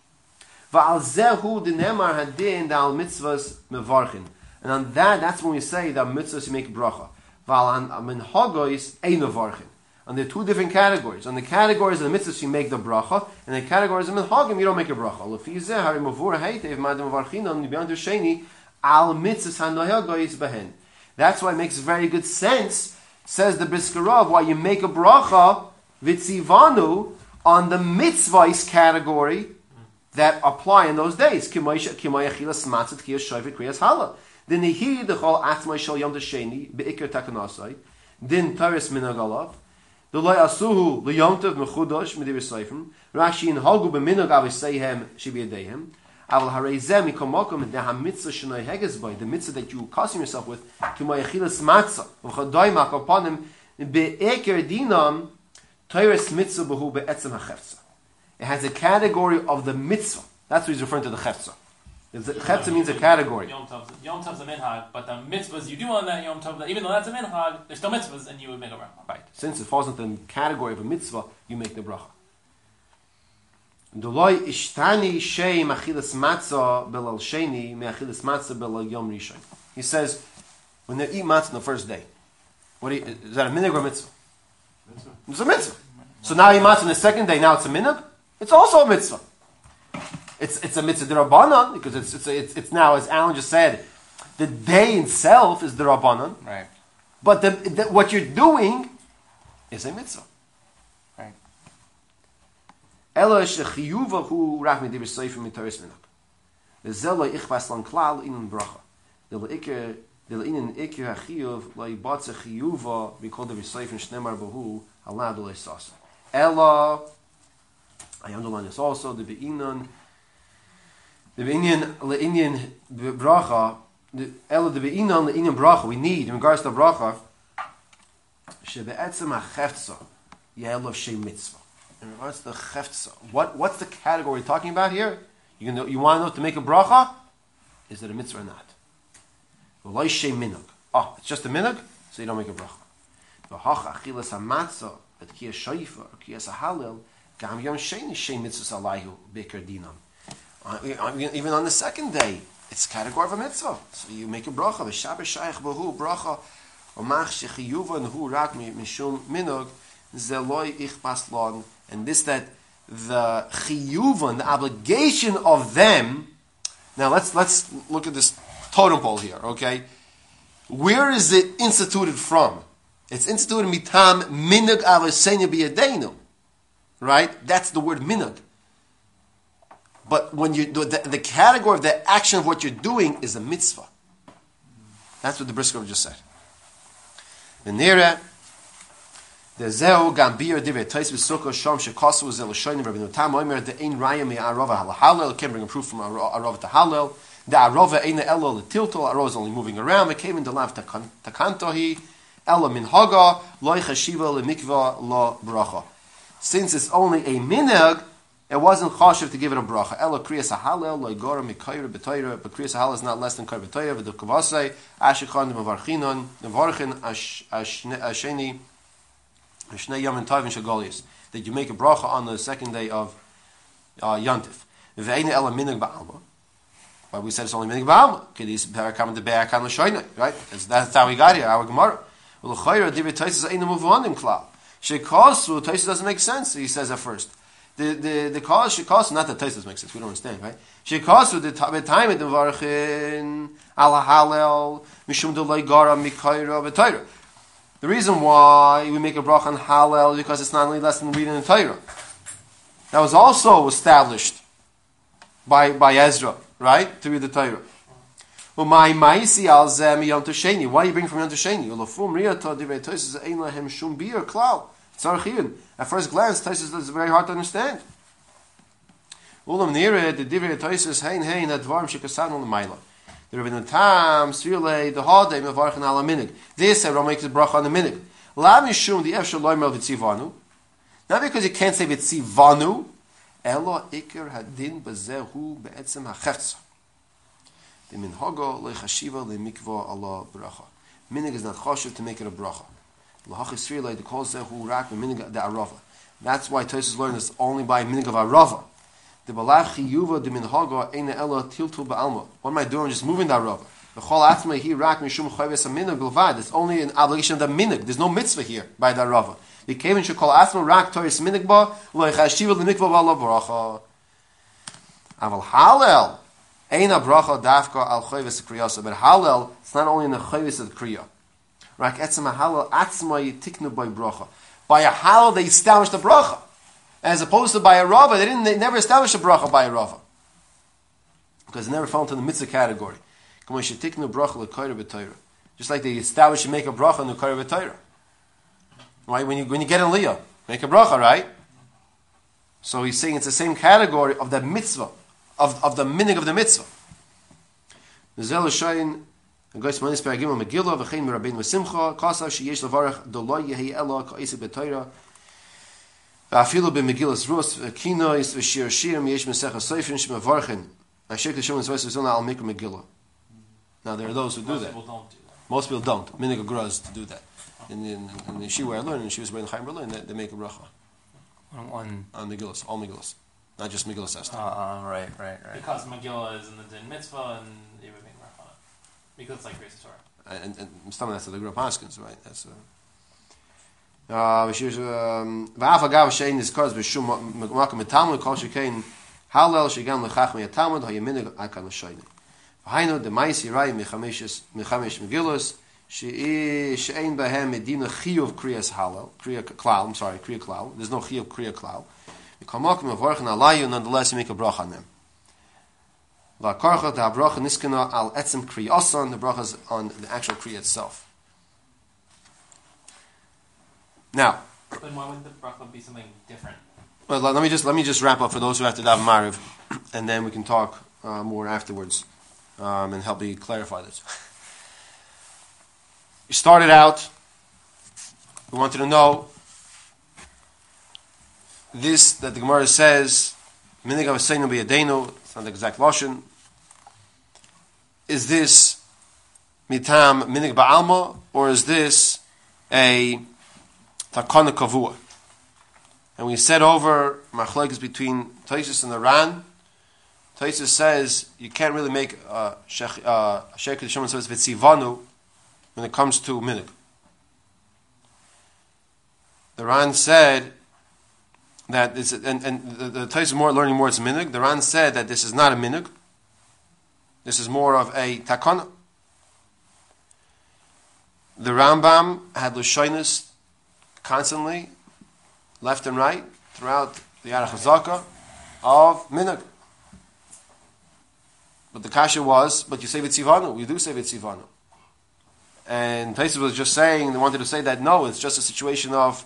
Va'al zehu dinemar hadin dal mitzvahs mevarchin. And on that, that's when we say that mitzvahs make bracha. Val on min hagois ein mevarchin. And there are two different categories. On the categories of the mitzvahs you make the bracha, and the categories of min hagim you don't make a bracha. Lefi zeh hari mavur heitev madem mevarchinam nibiyan sheni al mitzvahs hanohagois behen. That's why it makes very good sense, says the Briskerov, why you make a bracha vitzivanu on the mitzvahs category that apply in those days. Kriyas hala. The nehi dechol atmai shal yom sheni beikir takanasai. Din taris minagalav. The loy asuhu liyomtav mechudosh medir seifim. Rashi in hagu b'minag aviseihem shibiyadehem. Aval harei mikomokum de hamitzah shenoi heges boy. The mitzvah that you custom yourself with. Kimay achilas matzah. V'chadoy mak upon him. Dinam. Taris mitzvah behu be'etzem hacheftzah. It has a category of the mitzvah. That's what he's referring to the chefza. The chefza means a category. Yom Tov's, Yom Tov's a minhag, but the mitzvahs you do on that Yom Tov, even though that's a minhag, there's still mitzvahs, and you would make a bracha. Right. Since it falls into the category of a mitzvah, you make the bracha. Ishtani shei machilas matzah belal sheni matzah belal yom rishon. He says, when they eat matzah on the first day, what you, is that a minhag or a mitzvah? Mitzvah. It's a mitzvah. So now you eat matzah on the second day, now it's a minhag? It's also a mitzvah. It's it's a mitzvah derabanan because it's it's, it's it's now as Alan just said, the day itself is derabanan, Right. but the, the what you're doing is a mitzvah. Elo ish a chiyuva hu rachmi di besoifu mi toris minab. Ve zelo ich was lang klal inun bracha. Dele ike, dele inen ike ha chiyuv lo i batze chiyuva mi kodav besoifu mi shnemar bohu ala adu leis sasa. Elo ayam dolan yis also di be inan di be inyan le inyan bracha elo di be inan le inyan bracha we need in regards to bracha she be etzim ha chertzo yelo she mitzvah. In regards to the cheftza, what what's the category we're talking about here? You know, you want to know to make a bracha? Is it a mitzvah or not? Oh, it's just a minug, so you don't make a bracha. Even on the second day, it's category of a mitzvah. So you make a bracha. And this that the chiyuvon, the obligation of them. Now let's let's look at this totem pole here. Okay, where is it instituted from? It's instituted mitam minug avosenya biyadenu, right? That's the word minug. But when you do the, the category of the action of what you're doing is a mitzvah. That's what the Brisker just said. Venera, the zeu gambir divrei tais v'sukkah shom shekasu zel shoynim rabbi nutam omer the ein raya me arova halal can bring a proof from arova to halal the arova ein elo letilto arova is only moving around it came in the lav takantohi ela min haga loy chashiva lemikva lo bracha since it's only a minhag it wasn't chashiv to give it a bracha. Ela kriyas halal loy gora mikayra b'toyra, but kriyas halal is not less than kayra b'toyra. V'du kavasei ashikon mevarchinon mevarchin asheni Shnei Yom and Tovin Shagolius, that you make a bracha on the second day of uh, Yantif. Why we said it's only minig ba'alma? Kedis parakam de be'akan l'shoynai, right? That's, that's how we got here, our Gemara. Well, l'chayra divi Taisus ain't muvanim klal. Shekasu, doesn't make sense, he says at first. The, the, the cause, shekasu, not that Taisus makes sense, we don't understand, right? Shekasu, the ta- the time it varchin ala halel, mishum delay gara mikayra b'toyra. The reason why we make a bracha on Hallel because it's not only less than reading the Torah. That was also established by, by Ezra, right? To read the Torah. Why do you bring from Yom Tosheni? At first glance, Tosis is very hard to understand. Ulam the divrei Tosis hein hein advarim shekasan ul maila. The Rebbeinu Tam, Srile, the Hode, Mevarchan ala minig. This, Ram makes the bracha on the minig. La mishum the Efshel loimer v'tzivanu. Not because you can't say v'tzivanu, elo ikir hadin bazehu be'etzem ha'cheftza. The minhogo lechashiva le'mikva ala bracha. Minig is not choshev to make it a bracha. Lahach Srile, the kol zehu rak minig the arava. That's why Tosis learned this only by minig of arava. The balach chiyuva de minhaga eina ela tiltu ba'alma. What am I doing? I'm just moving that rubber. The chol atzma hi rak mishum chayves aminig bilvad. It's only an obligation of the minig. There's no mitzvah here by that rava. The kevin call atzma rak toris minig ba lo yichashiva lemikva ba'ala bracha. Aval halel eina bracha dafka al chayves kriyasa. But halel it's not only in the chayves of the kriya. Rak etzma halel atzma yitiknu by bracha. By a halel they establish the bracha. As opposed to by a rava, they didn't. They never established a bracha by a rava because it never fell into the mitzvah category. Just like they establish and make a bracha in the Torah. Right? When you when you get in Leah, make a bracha, right? So he's saying it's the same category of the mitzvah, of, of the minig of the mitzvah. ואפילו במגילס רוס וקינויס ושיר שירים יש מסכת סופרים שמברכים השקל שמון זוויס וזונה על מיקרו מגילה. Now there are those who do Most that. people don't do that. Most people don't. Minig agraz to do that. In, in, in the Yeshiva I learned, and she was in Chaim Berlin, they, they make a bracha On, on on Megillas, all Megillas. Not just Megillas uh, Esther. uh, right, right, right. Because Megillah is in the Din Mitzvah and you would make bracha on it. Because it's like Grace Torah. and, and some of that's the Gura Paskins, right? That's uh, uh, she's um. V'hainu de ma'is yirai mechamesh megillus she'ein bahem medina chiyuv kriyas halal, kriya klal, I'm sorry, kriya klal. There's no chiyuv kriya klal. V'kamakim avorchen alayu, nonetheless you make a bracha on them. Da al etzem kriyasan, the bracha is on the actual kriya itself. Now, Then why would the bracha be something different? well, let me just let me just wrap up for those who have to daven mariv, and then we can talk uh, more afterwards um, and help me clarify this. We started out. We wanted to know this that the Gemara says, "Minig avseinu biyadenu." It's not the exact lashon. Is this mitam minig ba'alma, or is this a takana kavua? And we said over machlekes between Taisus and the Ran. Taisus says you can't really make a shech uh, sheikh Shimon says vitzivanu when it comes to minig. The Ran said that this, and, and the, the Taisus more learning more it's minig. The Ran said that this is not a minig. This is more of a takana. The Rambam had lushoinus constantly left and right throughout the Yarach Hazaka of Minog. But the kasha was, but you say Vitzivanu, you do say Vitzivanu. And Taisus was just saying, they wanted to say that no, it's just a situation of,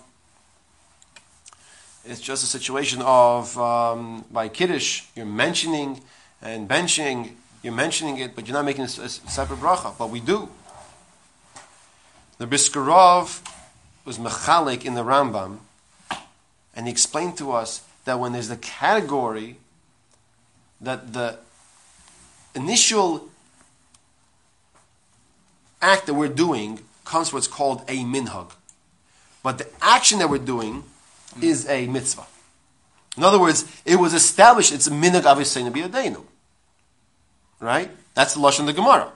it's just a situation of, um, by Kiddush, you're mentioning and benching, you're mentioning it, but you're not making a separate bracha. But we do. The Briskerov was mechalik in the Rambam, and he explained to us that when there's the category that the initial act that we're doing comes what's called a minhag. But the action that we're doing is a mitzvah. In other words, it was established, it's a minhag avisainu biyadenu. Right? That's the Lashon of the Gemara.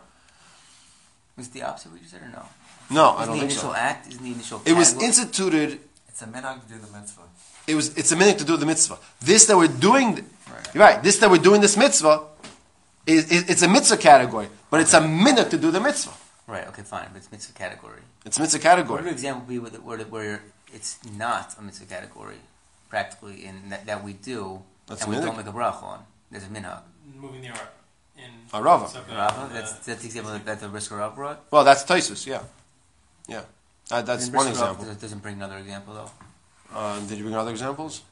Was the opposite what you said or no? No, I Isn't don't the think initial so. act, isn't the initial It was instituted It's a minhag to do the mitzvah. it was it's a minute to do the mitzvah. This that we're doing, Right. right. This that we're doing this mitzvah is, is it's a mitzvah category, but it's a minute to do the mitzvah. Right, okay, fine, but it's mitzvah category. It's mitzvah What category. would an example be with it, where, where it's not a mitzvah category, practically, in that, that we do, That's and we minhag. don't make a bracha on? There's a minhag. Moving the Arava. In Arava. Sukkah, Rava, uh, that's, that's the example that, that the Brisker Rav brought. Well, that's Taisus, yeah, yeah. Uh, that's one example. doesn't- Doesn't bring another example though. Uh, did you bring other examples?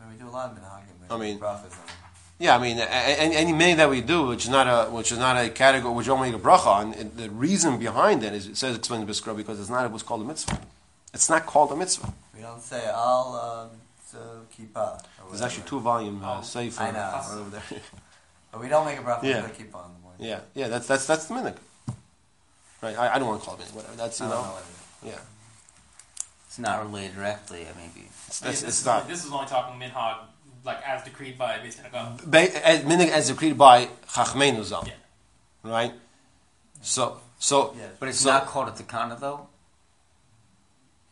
I mean, we do a lot of minhagim. I mean-. Yeah, I mean, any, any minute that we do, which is not a which is not a category which we don't make a bracha on, it, the reason behind it is it says explain the because it's not what's called a mitzvah. It's not called a mitzvah. We don't say al um, kippah. There's actually two volume uh, Oh, sefer I know. right [laughs] over there. But we don't make a bracha Yeah. kippah in the morning. yeah, yeah, that's that's that's the minhag. Right, I, I don't want to call it minhag, whatever. That's you oh, know, know what yeah, It's not related directly, maybe. it's, I mean, it's, this, it's is not. only, this is only talking minhag, like as decreed by Beis as- minhag as decreed by Chachmeinu Zal, Yeah. right? So so Yeah. But it's So- not called a takana though,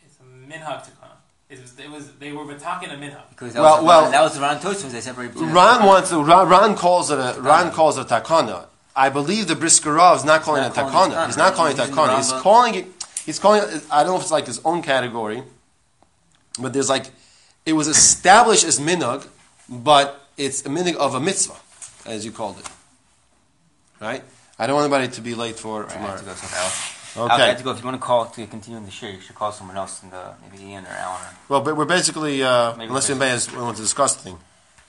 It's a minhag takana. It was, it was, they were talking a minhag. because Well- was, well- that was the Ron Tosfos. They separated. between Ron wants to. Ron, Ron calls it a. Ron calls it a takana. I believe the Briskerov is not calling it takana. He's not calling it takana. He's calling it. He's calling it. I don't know if it's like his own category, but there's like, it was established as minhag, but it's a minhag of a mitzvah, as you called it. Right. I don't want anybody to be late for Right, tomorrow. to go somewhere else. Okay. I have to go. If you want to call to continue in the share, you should call someone else in the maybe Ian or Alan. Well, but we're basically uh, unless anybody has, wants to discuss the thing.